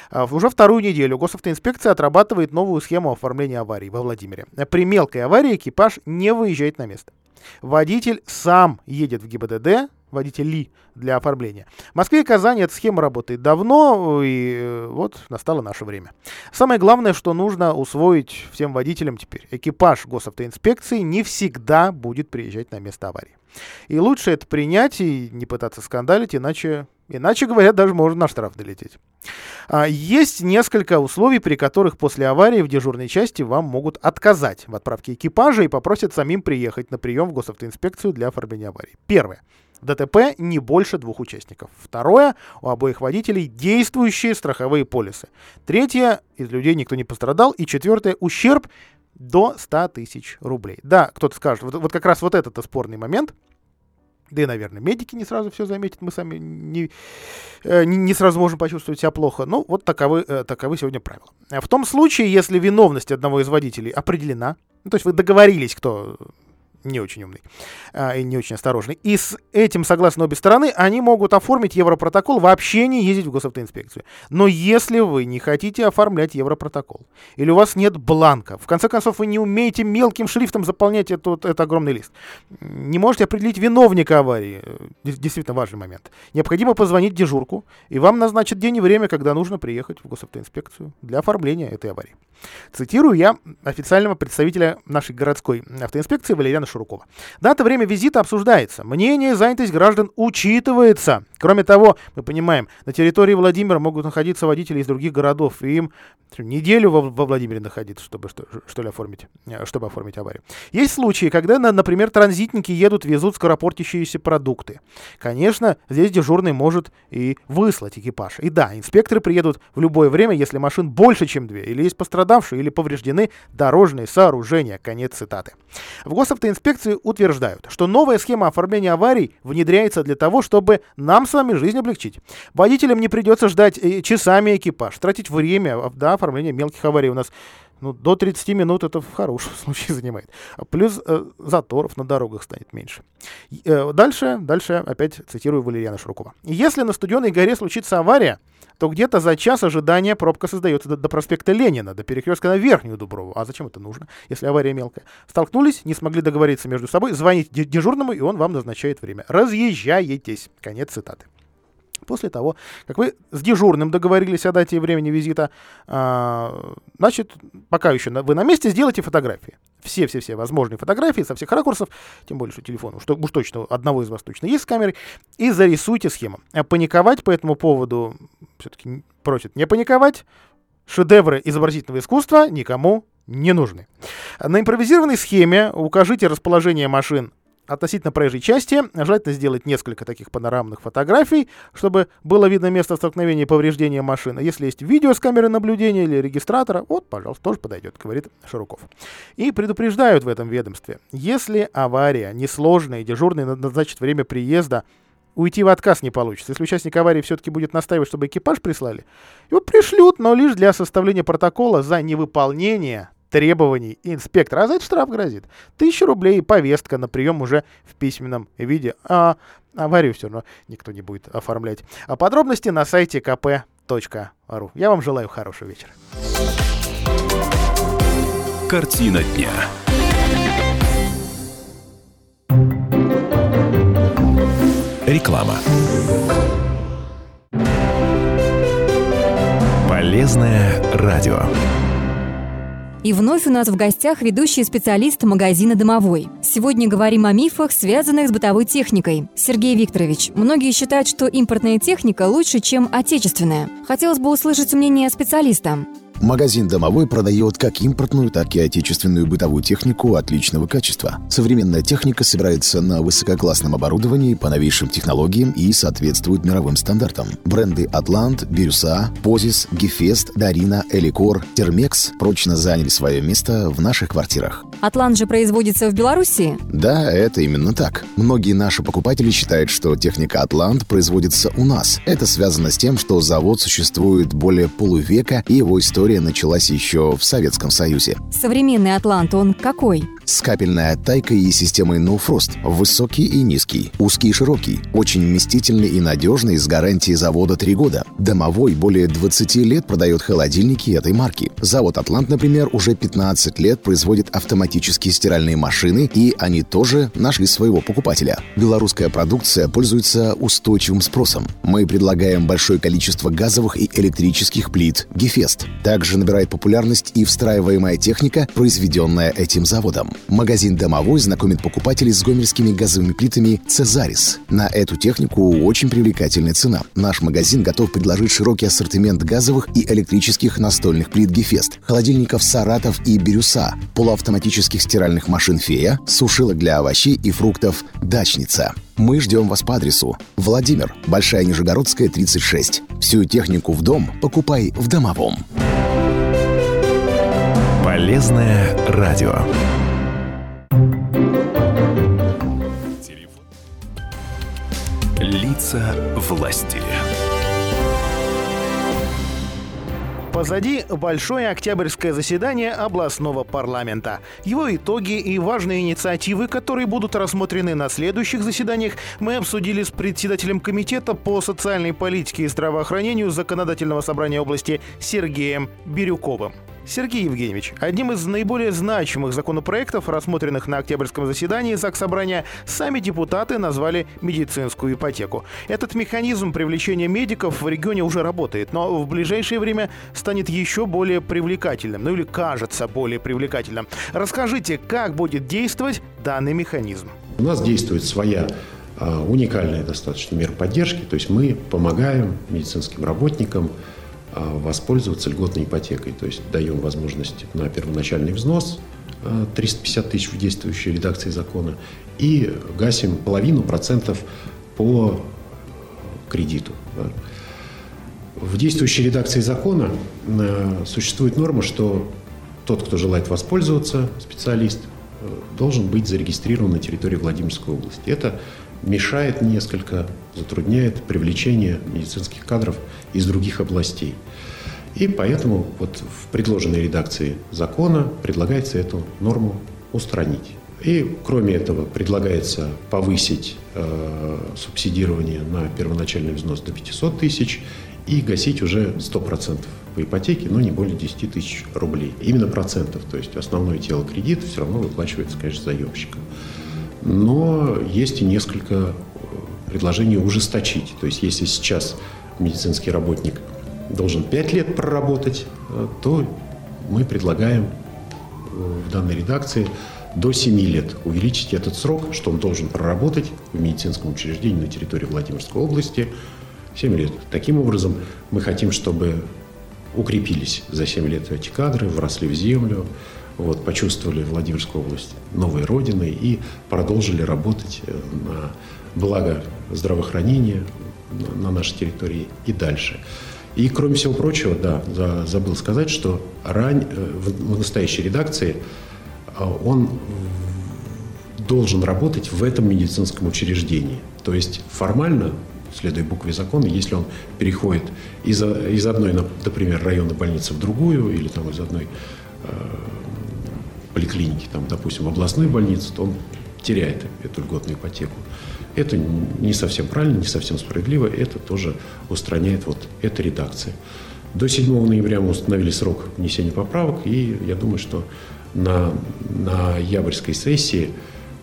А, уже вторую неделю госавтоинспекция отрабатывает новую схему оформления аварий во Владимире. При мелкой аварии экипаж не выезжает на место. Водитель сам едет в ГИБДД, водитель Ли, для оформления. В Москве и Казани эта схема работает давно, и э, вот настало наше время. Самое главное, что нужно усвоить всем водителям теперь. Экипаж госавтоинспекции не всегда будет приезжать на место аварии. И лучше это принять и не пытаться скандалить, иначе, иначе говоря, даже можно на штраф долететь. А, есть несколько условий, при которых после аварии в дежурной части вам могут отказать в отправке экипажа и попросят самим приехать на прием в госавтоинспекцию для оформления аварии. Первое. ДТП не больше двух участников. Второе, у обоих водителей действующие страховые полисы. Третье, из людей никто не пострадал. И четвертое, ущерб до 100 тысяч рублей. Да, кто-то скажет, вот, вот как раз вот этот спорный момент, да и, наверное, медики не сразу все заметят, мы сами не, э, не, не сразу можем почувствовать себя плохо. Ну, вот таковы, э, таковы сегодня правила. В том случае, если виновность одного из водителей определена, ну, то есть вы договорились, кто не очень умный а, и не очень осторожный. И с этим, согласно обе стороны, они могут оформить европротокол, вообще не ездить в госавтоинспекцию. Но если вы не хотите оформлять европротокол, или у вас нет бланка, в конце концов, вы не умеете мелким шрифтом заполнять этот, этот огромный лист, не можете определить виновника аварии, э, действительно важный момент, необходимо позвонить дежурку, и вам назначат день и время, когда нужно приехать в госавтоинспекцию для оформления этой аварии. Цитирую я официального представителя нашей городской автоинспекции Валериана Шурукова. Дата, время визита обсуждается. Мнение и занятость граждан учитывается. Кроме того, мы понимаем, на территории Владимира могут находиться водители из других городов, и им неделю во, во Владимире находиться, чтобы что, что ли оформить, э, чтобы оформить аварию. Есть случаи, когда, например, транзитники едут, везут скоропортящиеся продукты. Конечно, здесь дежурный может и выслать экипаж. И да, инспекторы приедут в любое время, если машин больше, чем две, или есть пострадавшие, или повреждены дорожные сооружения. Конец цитаты. В госавтоинспекции утверждают, что новая схема оформления аварий внедряется для того, чтобы нам с вами жизнь облегчить. Водителям не придется ждать э, часами экипаж, тратить время да, оформления мелких аварий у нас ну, до 30 минут это в хорошем [laughs] случае занимает. Плюс э, заторов на дорогах станет меньше. Э, дальше, дальше опять цитирую Валерьяна Шурукова. Если на Студенной горе случится авария, то где-то за час ожидания пробка создается до, до проспекта Ленина, до перекрестка на Верхнюю Дуброву. А зачем это нужно, если авария мелкая? Столкнулись, не смогли договориться между собой, звоните дежурному, и он вам назначает время. Разъезжаетесь. Конец цитаты. После того, как вы с дежурным договорились о дате и времени визита, а, значит, пока еще вы на месте, сделайте фотографии. Все-все-все возможные фотографии со всех ракурсов, тем более, что телефон уж, уж точно, одного из вас точно есть с камерой, и зарисуйте схему. А паниковать по этому поводу все-таки просят не паниковать. Шедевры изобразительного искусства никому не нужны. На импровизированной схеме укажите расположение машин относительно проезжей части. Желательно сделать несколько таких панорамных фотографий, чтобы было видно место столкновения и повреждения машины. Если есть видео с камеры наблюдения или регистратора, вот, пожалуйста, тоже подойдет, говорит Широков. И предупреждают в этом ведомстве, если авария несложная и дежурный назначит время приезда, уйти в отказ не получится. Если участник аварии все-таки будет настаивать, чтобы экипаж прислали, его пришлют, но лишь для составления протокола за невыполнение требований инспектора. А за это штраф грозит. Тысяча рублей повестка на прием уже в письменном виде. А аварию все равно никто не будет оформлять. А подробности на сайте kp.ru. Я вам желаю хорошего вечера. Картина дня. Реклама. Полезное радио. И вновь у нас в гостях ведущий специалист магазина «Домовой». Сегодня говорим о мифах, связанных с бытовой техникой. Сергей Викторович, многие считают, что импортная техника лучше, чем отечественная. Хотелось бы услышать мнение специалиста. Магазин «Домовой» продает как импортную, так и отечественную бытовую технику отличного качества. Современная техника собирается на высококлассном оборудовании по новейшим технологиям и соответствует мировым стандартам. Бренды «Атлант», «Бирюса», «Позис», «Гефест», «Дарина», «Эликор», «Термекс» прочно заняли свое место в наших квартирах. «Атлант» же производится в Беларуси? Да, это именно так. Многие наши покупатели считают, что техника «Атлант» производится у нас. Это связано с тем, что завод существует более полувека, и его история история началась еще в Советском Союзе. Современный Атлант, он какой? С капельной оттайкой и системой No Frost. Высокий и низкий, узкий и широкий. Очень вместительный и надежный с гарантией завода 3 года. Домовой более 20 лет продает холодильники этой марки. Завод «Атлант», например, уже 15 лет производит автоматические стиральные машины, и они тоже нашли своего покупателя. Белорусская продукция пользуется устойчивым спросом. Мы предлагаем большое количество газовых и электрических плит «Гефест». Также набирает популярность и встраиваемая техника, произведенная этим заводом. Магазин «Домовой» знакомит покупателей с гомельскими газовыми плитами «Цезарис». На эту технику очень привлекательная цена. Наш магазин готов предложить широкий ассортимент газовых и электрических настольных плит «Гефест», холодильников «Саратов» и «Бирюса», полуавтоматических стиральных машин «Фея», сушилок для овощей и фруктов «Дачница». Мы ждем вас по адресу Владимир, Большая Нижегородская, 36. Всю технику в дом покупай в Домовом. Полезное радио. Лица власти. Позади большое октябрьское заседание областного парламента. Его итоги и важные инициативы, которые будут рассмотрены на следующих заседаниях, мы обсудили с председателем комитета по социальной политике и здравоохранению законодательного собрания области Сергеем Бирюковым. Сергей Евгеньевич, одним из наиболее значимых законопроектов, рассмотренных на октябрьском заседании Заксобрания, сами депутаты назвали медицинскую ипотеку. Этот механизм привлечения медиков в регионе уже работает, но в ближайшее время станет еще более привлекательным, ну или кажется более привлекательным. Расскажите, как будет действовать данный механизм? У нас действует своя а, уникальная достаточно мера поддержки, то есть мы помогаем медицинским работникам воспользоваться льготной ипотекой. То есть даем возможность на первоначальный взнос 350 а, тысяч в действующей редакции закона и гасим половину процентов по кредиту. В действующей редакции закона а, существует норма, что тот, кто желает воспользоваться, специалист, должен быть зарегистрирован на территории Владимирской области. Это мешает несколько, затрудняет привлечение медицинских кадров из других областей. И поэтому вот в предложенной редакции закона предлагается эту норму устранить. И кроме этого предлагается повысить э, субсидирование на первоначальный взнос до 500 тысяч и гасить уже 100% по ипотеке, но не более 10 тысяч рублей. Именно процентов, то есть основное тело кредита все равно выплачивается, конечно, заемщиком. Но есть и несколько э, предложений ужесточить. То есть если сейчас медицинский работник должен 5 лет проработать, э, то мы предлагаем э, в данной редакции до 7 лет увеличить этот срок, что он должен проработать в медицинском учреждении на территории Владимирской области 7 лет. Таким образом, мы хотим, чтобы укрепились за 7 лет эти кадры, вросли в землю, вот, почувствовали Владимирскую область новой родиной и продолжили работать э, на благо здравоохранения на нашей территории и дальше. И, кроме всего прочего, да, за, забыл сказать, что рань, э, в, в настоящей редакции э, он должен работать в этом медицинском учреждении. То есть формально, следуя букве закона, если он переходит из, из одной, например, районной больницы в другую или там из одной поликлиники, там, допустим, областной больнице, то он теряет эту льготную ипотеку. Это не совсем правильно, не совсем справедливо, это тоже устраняет вот эта редакция. До 7 ноября мы установили срок внесения поправок, и я думаю, что на, ноябрьской сессии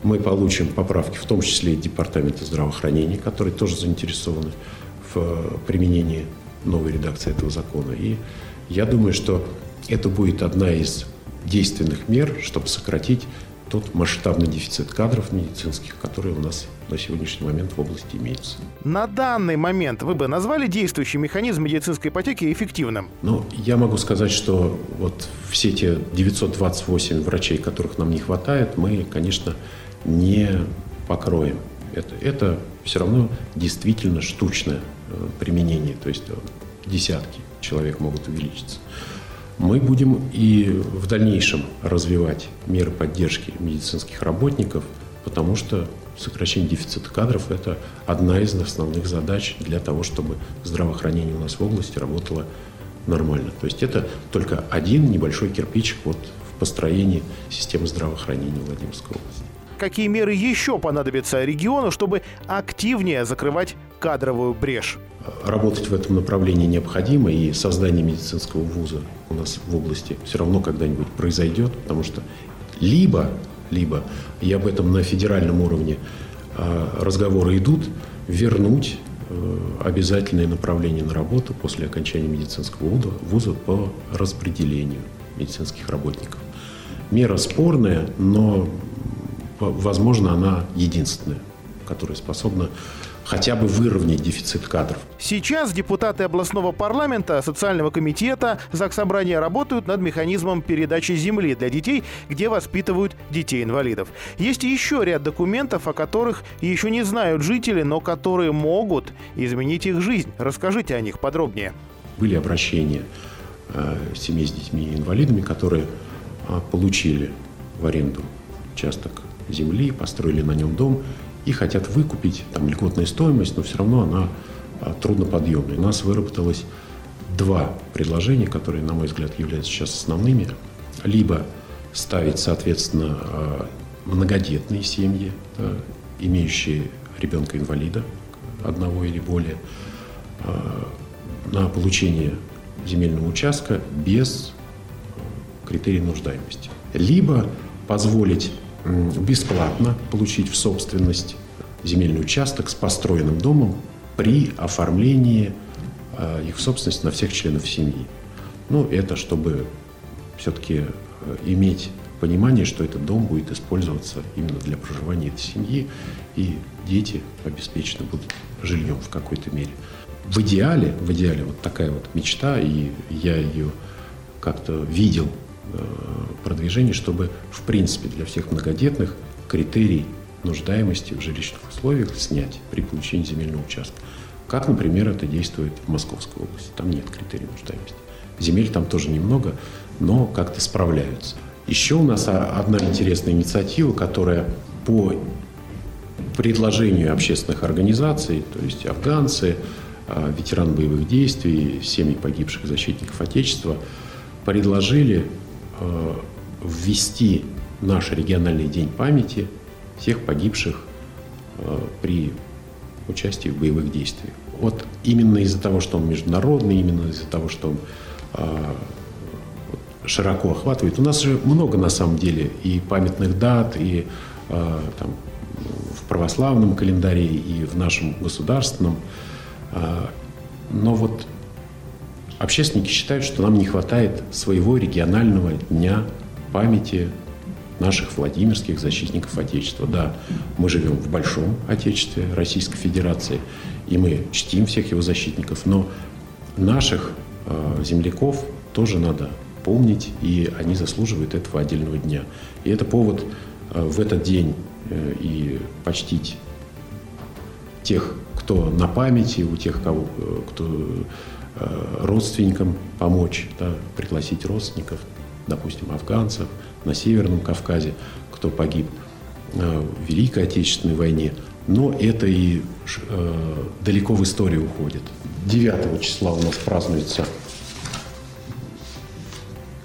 мы получим поправки, в том числе и Департамента здравоохранения, которые тоже заинтересованы в применении новой редакции этого закона. И я думаю, что это будет одна из действенных мер, чтобы сократить тот масштабный дефицит кадров медицинских, который у нас на сегодняшний момент в области имеется. На данный момент вы бы назвали действующий механизм медицинской ипотеки эффективным? Ну, я могу сказать, что вот все те 928 врачей, которых нам не хватает, мы, конечно, не покроем. Это, это все равно действительно штучное э, применение, то есть э, десятки человек могут увеличиться. Мы будем и в дальнейшем развивать меры поддержки медицинских работников, потому что сокращение дефицита кадров – это одна из основных задач для того, чтобы здравоохранение у нас в области работало нормально. То есть это только один небольшой кирпичик вот в построении системы здравоохранения Владимирской области. Какие меры еще понадобятся региону, чтобы активнее закрывать кадровую брешь? Работать в этом направлении необходимо, и создание медицинского вуза у нас в области все равно когда-нибудь произойдет, потому что либо, либо, и об этом на федеральном уровне а, разговоры идут, вернуть э, обязательное направление на работу после окончания медицинского вуза по распределению медицинских работников. Мера спорная, но, возможно, она единственная, которая способна хотя бы выровнять дефицит кадров. Сейчас депутаты областного парламента, социального комитета, Заксобрания работают над механизмом передачи земли для детей, где воспитывают детей-инвалидов. Есть еще ряд документов, о которых еще не знают жители, но которые могут изменить их жизнь. Расскажите о них подробнее. Были обращения э, семей с детьми-инвалидами, которые э, получили в аренду участок земли, построили на нем дом и хотят выкупить, там льготная стоимость, но все равно она а, трудноподъемная. У нас выработалось два предложения, которые, на мой взгляд, являются сейчас основными. Либо ставить, соответственно, а, многодетные семьи, да, имеющие ребенка-инвалида, одного или более, а, на получение земельного участка без критерий нуждаемости. Либо позволить бесплатно получить в собственность земельный участок с построенным домом при оформлении э, их в собственность на всех членов семьи. Ну, это чтобы все-таки э, иметь понимание, что этот дом будет использоваться именно для проживания этой семьи, и дети обеспечены будут жильем в какой-то мере. В идеале, в идеале вот такая вот мечта, и я ее как-то видел Э, продвижение, чтобы, в принципе, для всех многодетных критерий нуждаемости в жилищных условиях снять при получении земельного участка. Как, например, это действует в Московской области. Там нет критерий нуждаемости. Земель там тоже немного, но как-то справляются. Еще у нас одна интересная инициатива, которая по предложению общественных организаций, то есть афганцы, а, ветераны боевых действий, семьи погибших защитников Отечества, предложили ввести наш региональный день памяти всех погибших э, при участии в боевых действиях. Вот именно из-за того, что он международный, именно из-за того, что он э, широко охватывает. У нас же много на самом деле и памятных дат, и там, в православном календаре, и в нашем государственном. Но вот Общественники считают, что нам не хватает своего регионального дня памяти наших владимирских защитников Отечества. Да, мы живем в большом Отечестве Российской Федерации, и мы чтим всех его защитников, но наших э, земляков тоже надо помнить, и они заслуживают этого отдельного дня. И это повод э, в этот день э, и почтить тех, кто на памяти, у тех, кого, э, кто родственникам помочь, да, пригласить родственников, допустим, афганцев на Северном Кавказе, кто погиб э, в Великой Отечественной войне. Но это и э, далеко в историю уходит. 9 числа у нас празднуется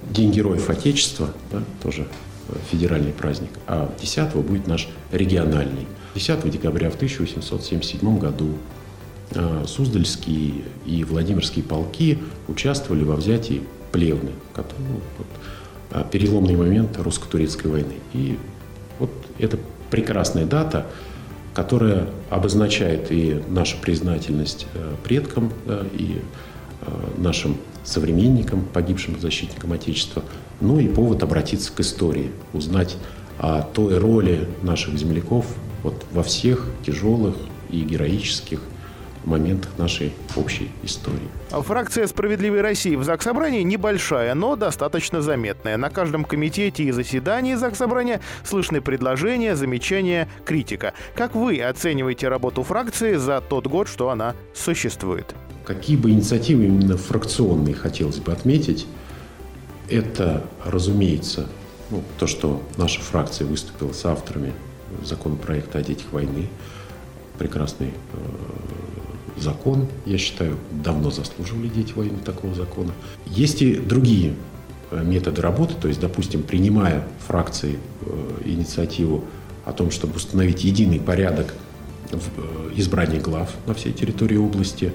День Героев Отечества, да, тоже федеральный праздник, а 10 будет наш региональный. 10 декабря в 1877 году Э, Суздальские и Владимирские полки участвовали во взятии Плевны, который, вот, э, переломный момент русско-турецкой войны. И вот это прекрасная дата, которая обозначает и нашу признательность э, предкам, и нашим современникам, погибшим защитникам Отечества, ну и повод обратиться к истории, узнать о той роли наших земляков вот во всех тяжелых и героических моментах нашей общей истории. Фракция «Справедливой России» в Заксобрании небольшая, но достаточно заметная. На каждом комитете и заседании Заксобрания слышны предложения, замечания, критика. Как вы оцениваете работу фракции за тот год, что она существует? Какие бы инициативы именно фракционные хотелось бы отметить, это, разумеется, ну, то, что наша фракция выступила с авторами законопроекта о детях войны, прекрасный э, закон, я считаю, давно заслуживали дети войны такого закона. Есть и другие э, методы работы, то есть, допустим, принимая фракции э, инициативу о том, чтобы установить единый порядок в э, избрании глав на всей территории области,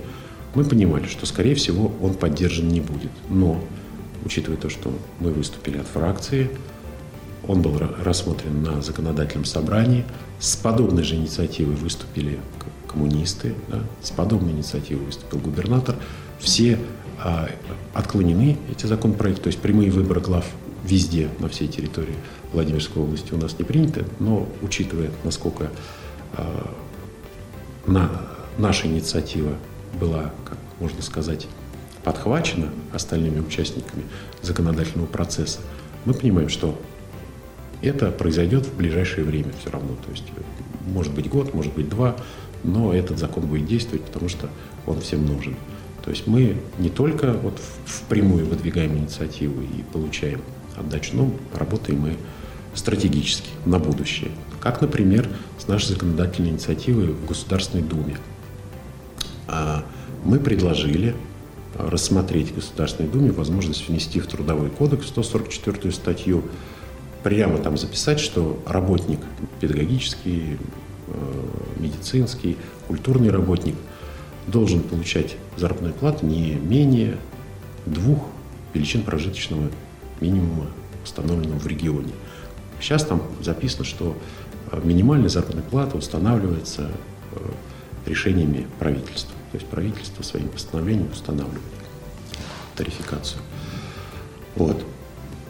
мы понимали, что, скорее всего, он поддержан не будет. Но, учитывая то, что мы выступили от фракции, он был рассмотрен на законодательном собрании. С подобной же инициативой выступили коммунисты, да, с подобной инициативой выступил губернатор. Все а, отклонены, эти законопроекты, то есть прямые выборы глав везде, на всей территории Владимирской области у нас не приняты, но учитывая, насколько а, на, наша инициатива была, как можно сказать, подхвачена остальными участниками законодательного процесса, мы понимаем, что это произойдет в ближайшее время все равно. То есть, может быть, год, может быть, два, но этот закон будет действовать, потому что он всем нужен. То есть мы не только вот впрямую выдвигаем инициативу и получаем отдачу, но работаем мы стратегически на будущее. Как, например, с нашей законодательной инициативой в Государственной Думе. А, мы предложили рассмотреть в Государственной Думе возможность внести в Трудовой кодекс 144 статью прямо там записать, что работник педагогический, медицинский, культурный работник должен получать заработную плату не менее двух величин прожиточного минимума, установленного в регионе. Сейчас там записано, что э, минимальная заработная плата устанавливается э, решениями правительства. То есть правительство своим постановлением устанавливает тарификацию. Вот.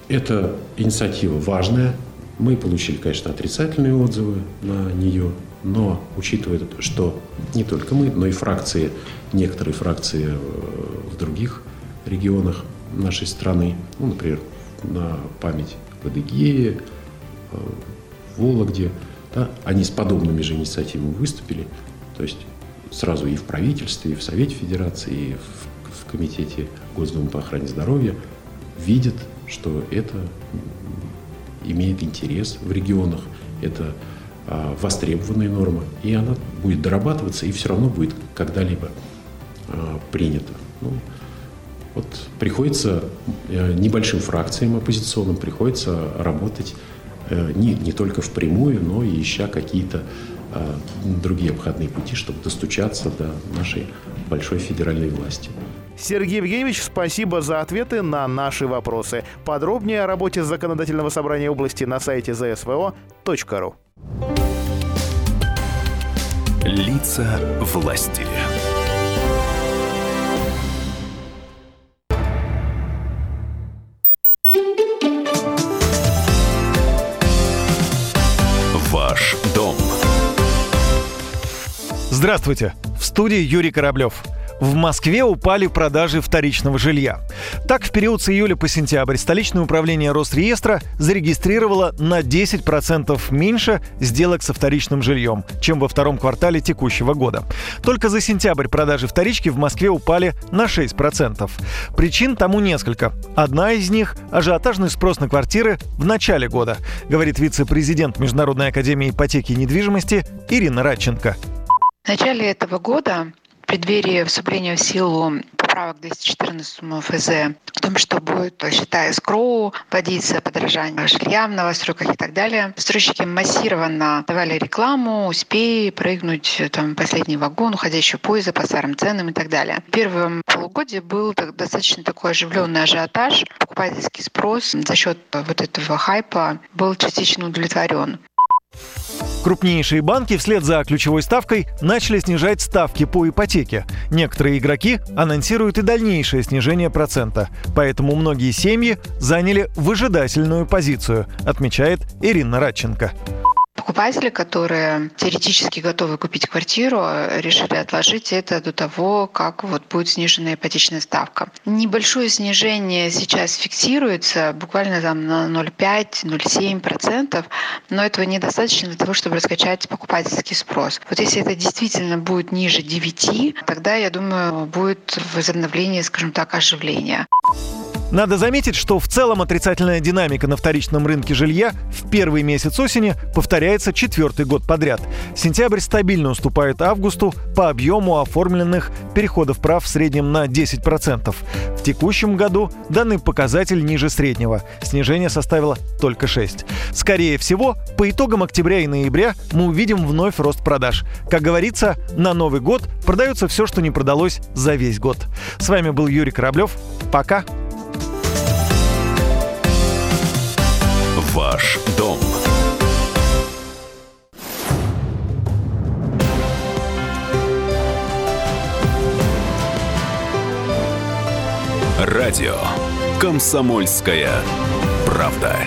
Эта инициатива важная. Мы получили, конечно, отрицательные отзывы на нее, но учитывая, что не только мы, но и фракции, некоторые фракции э, в других регионах нашей страны, ну, например, на память в Адыгее, в Вологде, да, они с подобными же инициативами выступили, то есть сразу и в правительстве, и в Совете Федерации, и в, в Комитете Госдумы по охране здоровья видят что это имеет интерес в регионах, это а, востребованная норма, и она будет дорабатываться и все равно будет когда-либо а, принята. Ну, вот приходится э, небольшим фракциям оппозиционным приходится работать э, не, не только впрямую, но и ища какие-то а, другие обходные пути, чтобы достучаться до нашей большой федеральной власти. Сергей Евгеньевич, спасибо за ответы на наши вопросы. Подробнее о работе Законодательного собрания области на сайте zsvo.ru. Лица власти. Ваш дом. Здравствуйте. В студии Юрий Кораблев в Москве упали продажи вторичного жилья. Так, в период с июля по сентябрь столичное управление Росреестра зарегистрировало на 10% меньше сделок со вторичным жильем, чем во втором квартале текущего года. Только за сентябрь продажи вторички в Москве упали на 6%. Причин тому несколько. Одна из них – ажиотажный спрос на квартиры в начале года, говорит вице-президент Международной академии ипотеки и недвижимости Ирина Радченко. В начале этого года в преддверии вступления в силу поправок 214 ФЗ о том, что будет, считая скроу, вводиться подорожание жилья в новостройках и так далее. Стройщики массированно давали рекламу, успей прыгнуть там, последний вагон уходящего поезда по старым ценам и так далее. В первом полугодии был достаточно такой оживленный ажиотаж. Покупательский спрос за счет вот этого хайпа был частично удовлетворен. Крупнейшие банки вслед за ключевой ставкой начали снижать ставки по ипотеке. Некоторые игроки анонсируют и дальнейшее снижение процента. Поэтому многие семьи заняли выжидательную позицию, отмечает Ирина Радченко. Покупатели, которые теоретически готовы купить квартиру, решили отложить это до того, как вот будет снижена ипотечная ставка. Небольшое снижение сейчас фиксируется, буквально там на 0,5-0,7%, но этого недостаточно для того, чтобы раскачать покупательский спрос. Вот если это действительно будет ниже 9, тогда, я думаю, будет возобновление, скажем так, оживления. Надо заметить, что в целом отрицательная динамика на вторичном рынке жилья в первый месяц осени повторяется четвертый год подряд. Сентябрь стабильно уступает августу по объему оформленных переходов прав в среднем на 10%. В текущем году данный показатель ниже среднего. Снижение составило только 6. Скорее всего, по итогам октября и ноября мы увидим вновь рост продаж. Как говорится, на Новый год продается все, что не продалось за весь год. С вами был Юрий Кораблев. Пока! Ваш дом. Радио Комсомольская правда.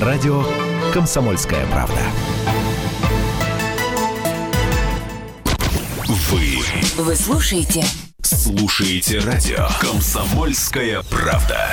Радио «Комсомольская правда». Вы Вы слушаете слушаете радио «Комсомольская правда».